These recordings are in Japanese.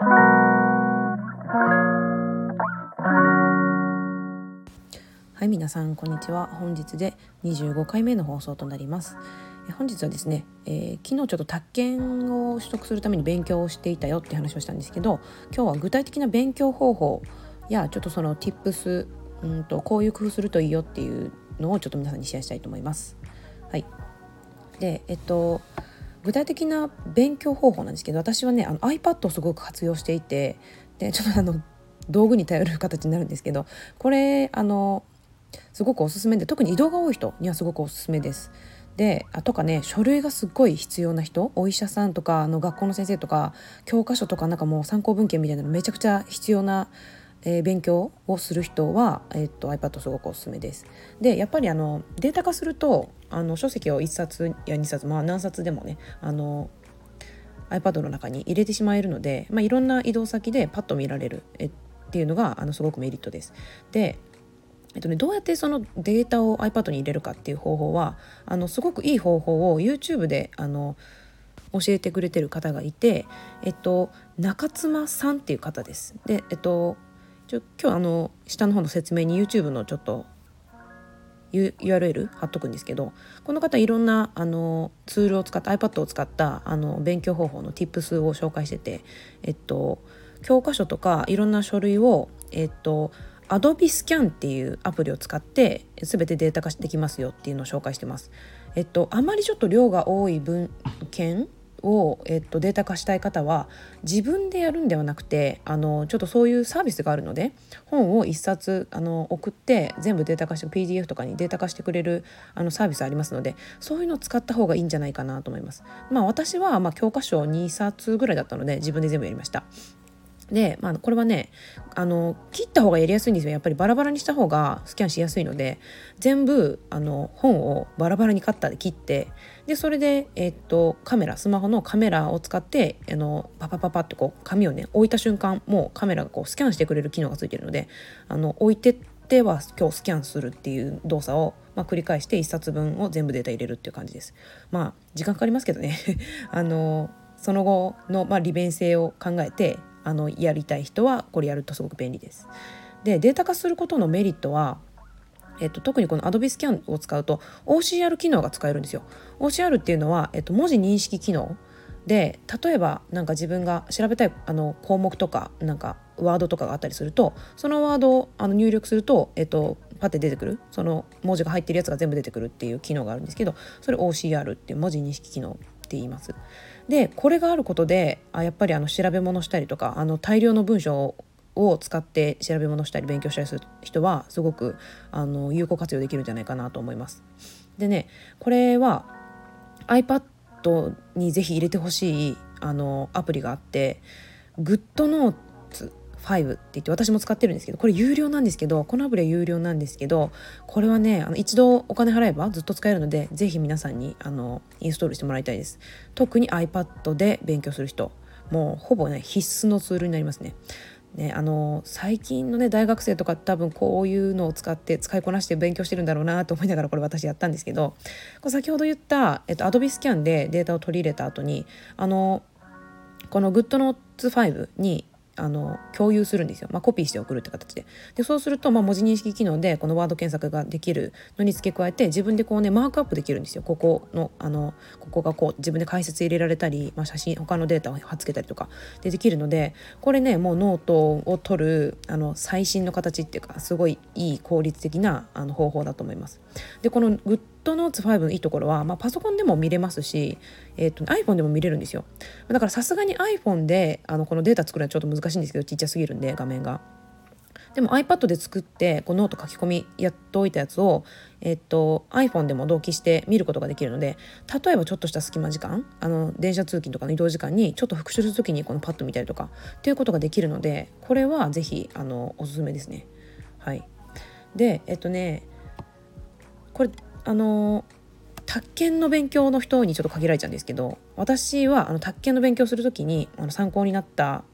はい皆さんこんにちは。本日で25回目の放送となります。本日はですね、えー、昨日ちょっと宅建を取得するために勉強をしていたよって話をしたんですけど今日は具体的な勉強方法やちょっとその tips うんとこういう工夫するといいよっていうのをちょっと皆さんにシェアしたいと思います。はい、でえっと具体的な勉強方法なんですけど私はねあの iPad をすごく活用していてでちょっとあの道具に頼る形になるんですけどこれあのすごくおすすめで特に移動が多い人にはすごくおすすめです。であとかね書類がすっごい必要な人お医者さんとかあの学校の先生とか教科書とかなんかもう参考文献みたいなのめちゃくちゃ必要な、えー、勉強をする人は、えー、っと iPad すごくおすすめです。でやっぱりあのデータ化するとあの書籍を1冊や2冊まあ何冊でもねあの iPad の中に入れてしまえるので、まあ、いろんな移動先でパッと見られるえっていうのがあのすごくメリットです。でえっとね、どうやってそのデータを iPad に入れるかっていう方法はあのすごくいい方法を YouTube であの教えてくれてる方がいて、えっと、中妻さんっていう方です。で、えっと、ちょ今日あの下の方の説明に YouTube のちょっと URL 貼っとくんですけどこの方いろんなあのツールを使った iPad を使ったあの勉強方法の Tips を紹介してて、えっと、教科書とかいろんな書類を、えっと、Adobe スキャンっていうアプリを使って全てデータ化できますよっていうのを紹介してます。えっと、あまりちょっと量が多い文献を、えっと、データ化したい方は自分でやるんではなくてあのちょっとそういうサービスがあるので本を1冊あの送って全部データ化して PDF とかにデータ化してくれるあのサービスありますのでそういうのを使った方がいいんじゃないかなと思います。まあ、私はまあ教科書2冊ぐらいだったので自分で全部やりました。で、まあ、これはねあの切った方がやりやすいんですよやっぱりバラバラにした方がスキャンしやすいので全部あの本をバラバラにカッターで切ってでそれで、えー、っとカメラスマホのカメラを使ってあのパパパパってこう紙をね置いた瞬間もうカメラがこうスキャンしてくれる機能がついてるのであの置いてっては今日スキャンするっていう動作を、まあ、繰り返して1冊分を全部データ入れるっていう感じです。まあ時間かかりますけどね あのその後の、まあ、利便性を考えてあのやりたい人はこれやるとすごく便利です。でデータ化することのメリットはえっと、特にこの Adobe スキャンを使うと OCR 機能が使えるんですよ。OCR っていうのは、えっと、文字認識機能で例えばなんか自分が調べたいあの項目とかなんかワードとかがあったりするとそのワードをあの入力すると、えっと、パッて出てくるその文字が入ってるやつが全部出てくるっていう機能があるんですけどそれ OCR っていう文字認識機能って言います。でこれがあることであやっぱりあの調べ物したりとかあの大量の文章をを使って調べ物したり勉強したりする人はすごくあの有効活用できるんじゃないかなと思います。でねこれは iPad にぜひ入れてほしいあのアプリがあって GoodNotes 5って言って私も使ってるんですけどこれ有料なんですけどこのアプリは有料なんですけどこれはねあの一度お金払えばずっと使えるので是非皆さんにあのインストールしてもらいたいです特に iPad で勉強する人もうほぼね必須のツールになりますねね、あの最近のね大学生とか多分こういうのを使って使いこなして勉強してるんだろうなと思いながらこれ私やったんですけどこれ先ほど言った、えっと、Adobe スキャンでデータを取り入れた後にあのこの GoodNotes5 にあの共有するんですよ、まあ、コピーして送るって形で。でそうすると、まあ、文字認識機能でこのワード検索ができるのに付け加えて自分でこうねマークアップできるんですよ。ここのあのここがこう自分で解説入れられたり、まあ、写真他のデータを貼っつけたりとかでできるのでこれねもうノートを取るあの最新の形っていうかすごいいい効率的なあの方法だと思います。でこの GoodNotes 5のいいところは、まあ、パソコンでも見れますし、えーと、iPhone でも見れるんですよだからさすがに iPhone であのこのデータ作るのはちょっと難しいんですけどちっちゃすぎるんで画面が。でも iPad で作ってこうノート書き込みやっておいたやつを、えっと、iPhone でも同期して見ることができるので例えばちょっとした隙間時間あの電車通勤とかの移動時間にちょっと復習する時にこのパッと見たりとかっていうことができるのでこれは是非あのおすすめですね。はい、でえっとねこれあの宅建の勉強の人にちょっと限られちゃうんですけど私はあの宅建の勉強する時にあの参考になった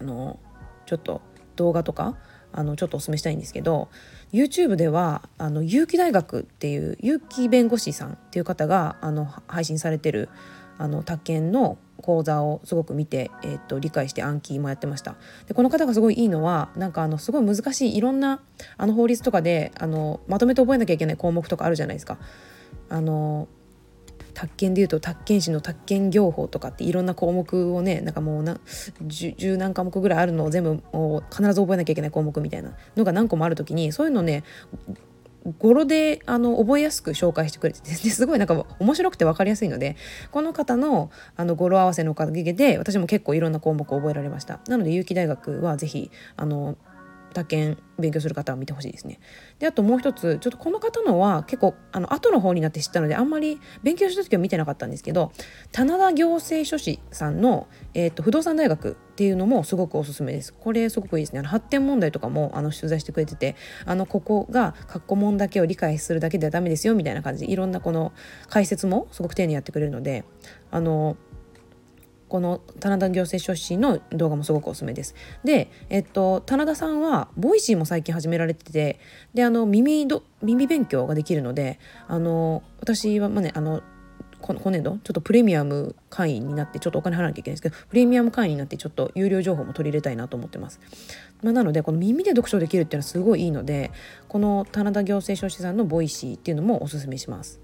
あのちょっと動画とかあのちょっとおすすめしたいんですけど YouTube ではあの結城大学っていう結城弁護士さんっていう方があの配信されてるあの宅建の講座をすごく見て、えー、と理解して暗記もやってましたでこの方がすごいいいのはなんかあのすごい難しいいろんなあの法律とかであのまとめて覚えなきゃいけない項目とかあるじゃないですか。あの宅建でいうと宅建士の宅建業法とかっていろんな項目をねなんかもうな十何科目ぐらいあるのを全部もう必ず覚えなきゃいけない項目みたいなのが何個もある時にそういうのね語呂であの覚えやすく紹介してくれてて すごいなんか面白くて分かりやすいのでこの方のあの語呂合わせのおかげで私も結構いろんな項目を覚えられました。なので有機大学は是非あの他県勉強する方は見てほしいですね。であともう一つちょっとこの方のは結構あの後の方になって知ったのであんまり勉強した時は見てなかったんですけど棚田行政書士さんの、えーと、不動産大学っていうのもすごくおすすめです。これすごくいいですね。あの発展問題とかもあの取材してくれててあのここが過去問だけを理解するだけではダメですよみたいな感じでいろんなこの解説もすごく丁寧にやってくれるのであのこの棚田行政書士の動画もすごくおすすめです。で、えっと、棚田さんは Voicy も最近始められててであの耳読耳勉強ができるのであの私はまあねあの今年度ちょっとプレミアム会員になってちょっとお金払わなきゃいけないんですけどプレミアム会員になってちょっと有料情報も取り入れたいなと思ってます。まあ、なのでこの耳で読書できるっていうのはすごいいいのでこの棚田行政書士さんの Voicy っていうのもおすすめします。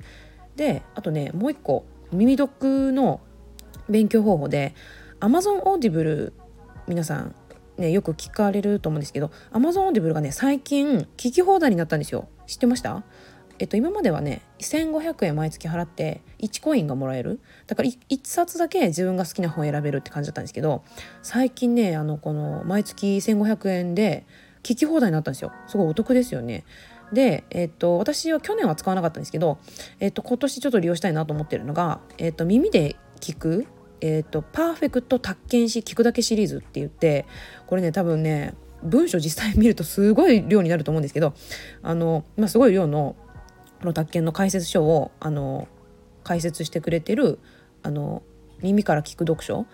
であとねもう一個耳読の勉強方法で Amazon Audible 皆さんねよく聞かれると思うんですけど Amazon Audible がね最近聞き放題になったんですよ。知ってました？えっと、今まではね1500円毎月払って1コインがもらえる。だから 1, 冊だけ自分が好きな本を選べるって感じだったんですけど最近ねあのこの毎月1500円で聞き放題になったんですよ。すごいお得ですよね。で、えっと、私は去年は使わなかったんですけど、えっと、今年ちょっと利用したいなと思ってるのが、えっと、耳で聞くえーと、パーフェクト宅建士聞くだけシリーズって言ってこれね多分ね文章実際見るとすごい量になると思うんですけどあの、まあ、すごい量のこの宅建の解説書をあの解説してくれてるあの耳から聞く読書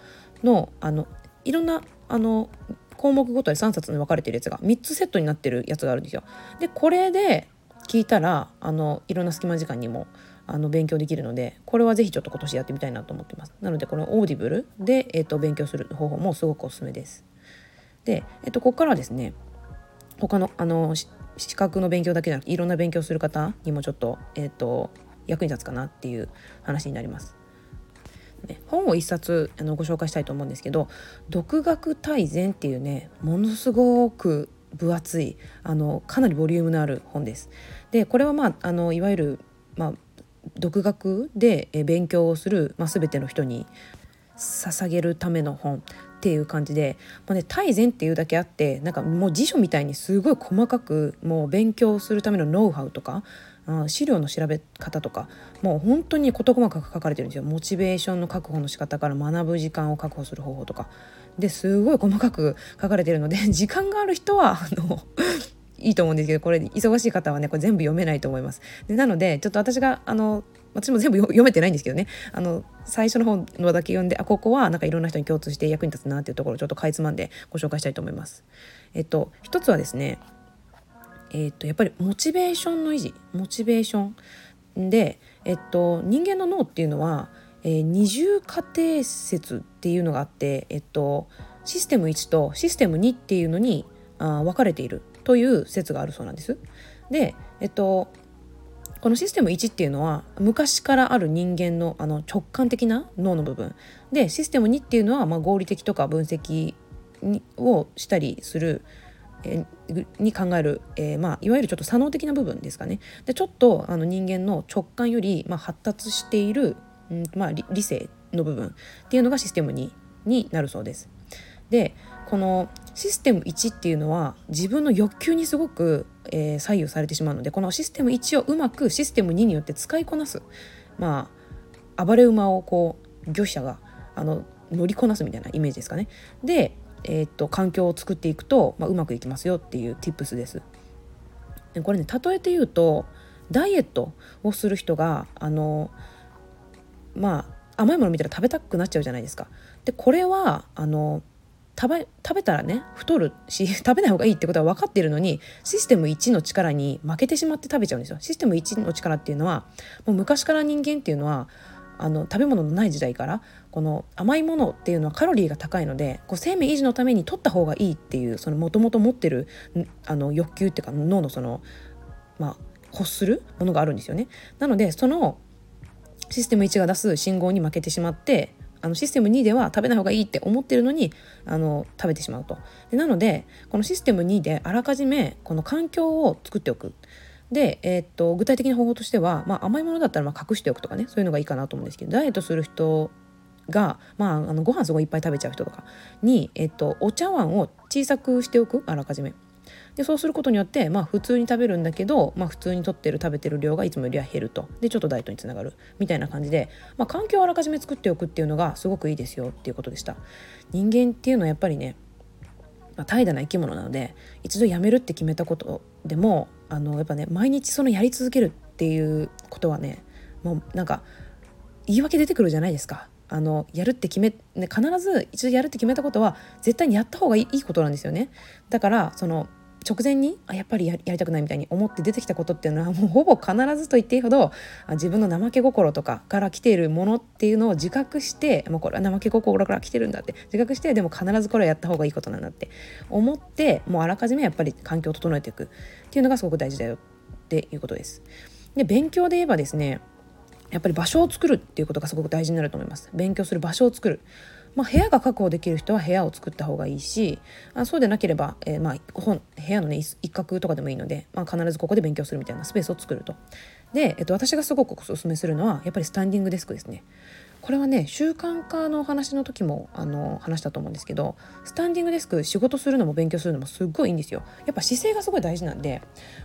のあのいろんなあの項目ごとで3冊に分かれてるやつが3つセットになってるやつがあるんですよ。でこれで聞いたらあのいろんな隙間時間にもあの勉強できるのでこれはぜひちょっと今年やってみたいなと思ってます。なのでこの Audible で、えーと、勉強する方法もすごくおすすめです。で、えーと、ここからはですね他のあの資格の勉強だけじゃなくていろんな勉強する方にもちょっと,、えーと、役に立つかなっていう話になります。ね、本を一冊あのご紹介したいと思うんですけど「独学大全」っていうねものすごく分厚いあのかなりボリュームのある本です。でこれはまああのいわゆる、まあ、独学で勉強をする、まあ、全ての人に捧げるための本っていう感じで、まあね、大善っていうだけあってなんかもう辞書みたいにすごい細かくもう勉強するためのノウハウとか資料の調べ方とかもう本当に事細かく書かれてるんですよ。モチベーションの確保の仕方から学ぶ時間を確保する方法とか。ですごい細かく書かれてるので時間がある人はあのいいと思うんですけどこれ忙しい方はねこれ全部読めないと思います。でなのでちょっと私があの私も全部 読めてないんですけどねあの最初の方のだけ読んであここはなんかいろんな人に共通して役に立つなっていうところをちょっとかいつまんでご紹介したいと思います。えっと一つはですねえっとやっぱりモチベーションの維持モチベーションでえっと人間の脳っていうのは、えー、二重過程説っていうのがあってえっとシステム1とシステム2っていうのにあ分かれているという説があるそうなんです。で、えっと、このシステム1っていうのは昔からある人間のあの直感的な脳の部分でシステム2っていうのはま合理的とか分析をしたりする、に考える、えー、まあ、いわゆるちょっと左脳的な部分ですかね。でちょっとあの人間の直感より、まあ、発達している、うんまあ、理性の部分っていうのがシステム2になるそうです。でこのシステム1っていうのは自分の欲求にすごく、えー、左右されてしまうのでこのシステム1をうまくシステム2によって使いこなすまあ暴れ馬をこう業者があの乗りこなすみたいなイメージですかね。で、えー、っと環境を作っていくと、まあ、うまくいきますよっていう tips です。これね例えて言うとダイエットをする人があのまあ甘いもの見たら食べたくなっちゃうじゃないですか。でこれはあの食べ食べたらね太るし 食べない方がいいってことは分かってるのにシステム1の力に負けてしまって食べちゃうんですよ。システム1の力っていうのはもう昔から人間っていうのはあの食べ物のない時代からこの甘いものっていうのはカロリーが高いのでこう生命維持のために取った方がいいっていうそのもともと持ってるあの欲求っていうか脳のそのまあ欲するものがあるんですよね。なのでそのシステム1が出す信号に負けてしまってあのシステム2では食べない方がいいって思ってるのにあの食べてしまうとでなのでこのシステム2であらかじめこの環境を作っておくで、えー、っと具体的な方法としては、まあ、甘いものだったらま隠しておくとかねそういうのがいいかなと思うんですけどダイエットする人が、まあ、あのご飯すごいいっぱい食べちゃう人とかに、えっと、お茶碗を小さくしておくあらかじめ。でそうすることによって、まあ、普通に食べるんだけど、まあ、普通にとってる食べてる量がいつもよりは減ると。でちょっとダイエットにつながる。みたいな感じで、まあ、環境をあらかじめ作っておくっていうのがすごくいいですよっていうことでした。人間っていうのはやっぱりね、まあ、怠惰な生き物なので一度やめるって決めたことでもあのやっぱね毎日そのやり続けるっていうことはねもうなんか言い訳出てくるじゃないですか。あのやるって決め、ね、必ず一度やるって決めたことは絶対にやった方がいいことなんですよね。だからその直前にあやっぱりやりたくないみたいに思って出てきたことっていうのはもう ほぼ必ずと言っていいほど自分の怠け心とかから来ているものっていうのを自覚してもうこれは怠け心から来てるんだって自覚してでも必ずこれはやった方がいいことなんだって思ってもうあらかじめやっぱり環境を整えていくっていうのがすごく大事だよっていうことです。で勉強で言えばですねやっぱり場所を作るっていうことがすごく大事になると思います。勉強する場所を作る。まあ、部屋が確保できる人は部屋を作った方がいいしあそうでなければ、えー、まあ本部屋のね一角とかでもいいので、まあ、必ずここで勉強するみたいなスペースを作ると。で、えっと、私がすごくおすすめするのはやっぱりスタンディングデスクですね。これはね習慣化のお話の時もあの話したと思うんですけどスタンディングデスク仕事するのも勉強するのもすっごいいいんですよ。やっぱ姿勢がすごい大事なんで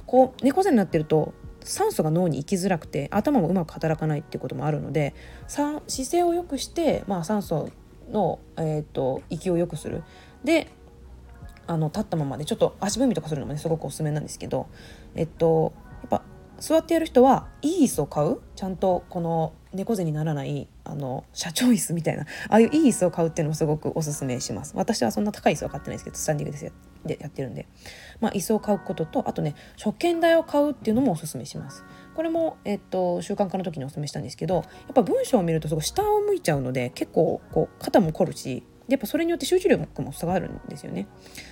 こう猫背になってると酸素が脳に行きづらくて頭もうまく働かないっていうこともあるので姿勢を良くして、まあ、酸素の、えーと、息を良くする。であの立ったままでちょっと足踏みとかするのもねすごくおすすめなんですけどえっとやっぱ座ってやる人はいい椅子を買う？ちゃんとこの猫背にならないあの社長椅子みたいなああいういい椅子を買うっていうのもすごくおすすめします。私はそんな高い椅子は買ってないですけどスタンディングですよ。でやってるんで、まあ、椅子を買うこととあとね初見台を買うっていうのもおすすめします。これも、えっと、習慣化の時におすすめしたんですけどやっぱ文章を見るとすごい下を向いちゃうので結構こう肩も凝るしやっぱそれによって集中力も下がるんですよね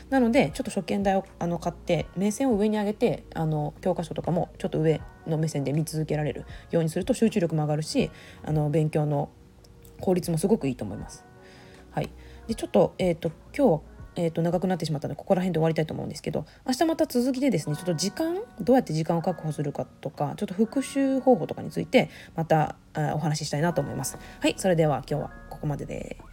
なのでちょっと初見台をあの買って目線を上に上げてあの教科書とかもちょっと上の目線で見続けられるようにすると集中力も上がるしあの勉強の効率もすごくいいと思います。はい、でちょっと,、えーと、今日はえーと、長くなってしまったのでここら辺で終わりたいと思うんですけど明日また続きでですねちょっと時間どうやって時間を確保するかとかちょっと復習方法とかについてまたお話ししたいなと思います。はいそれでは今日はここまでです。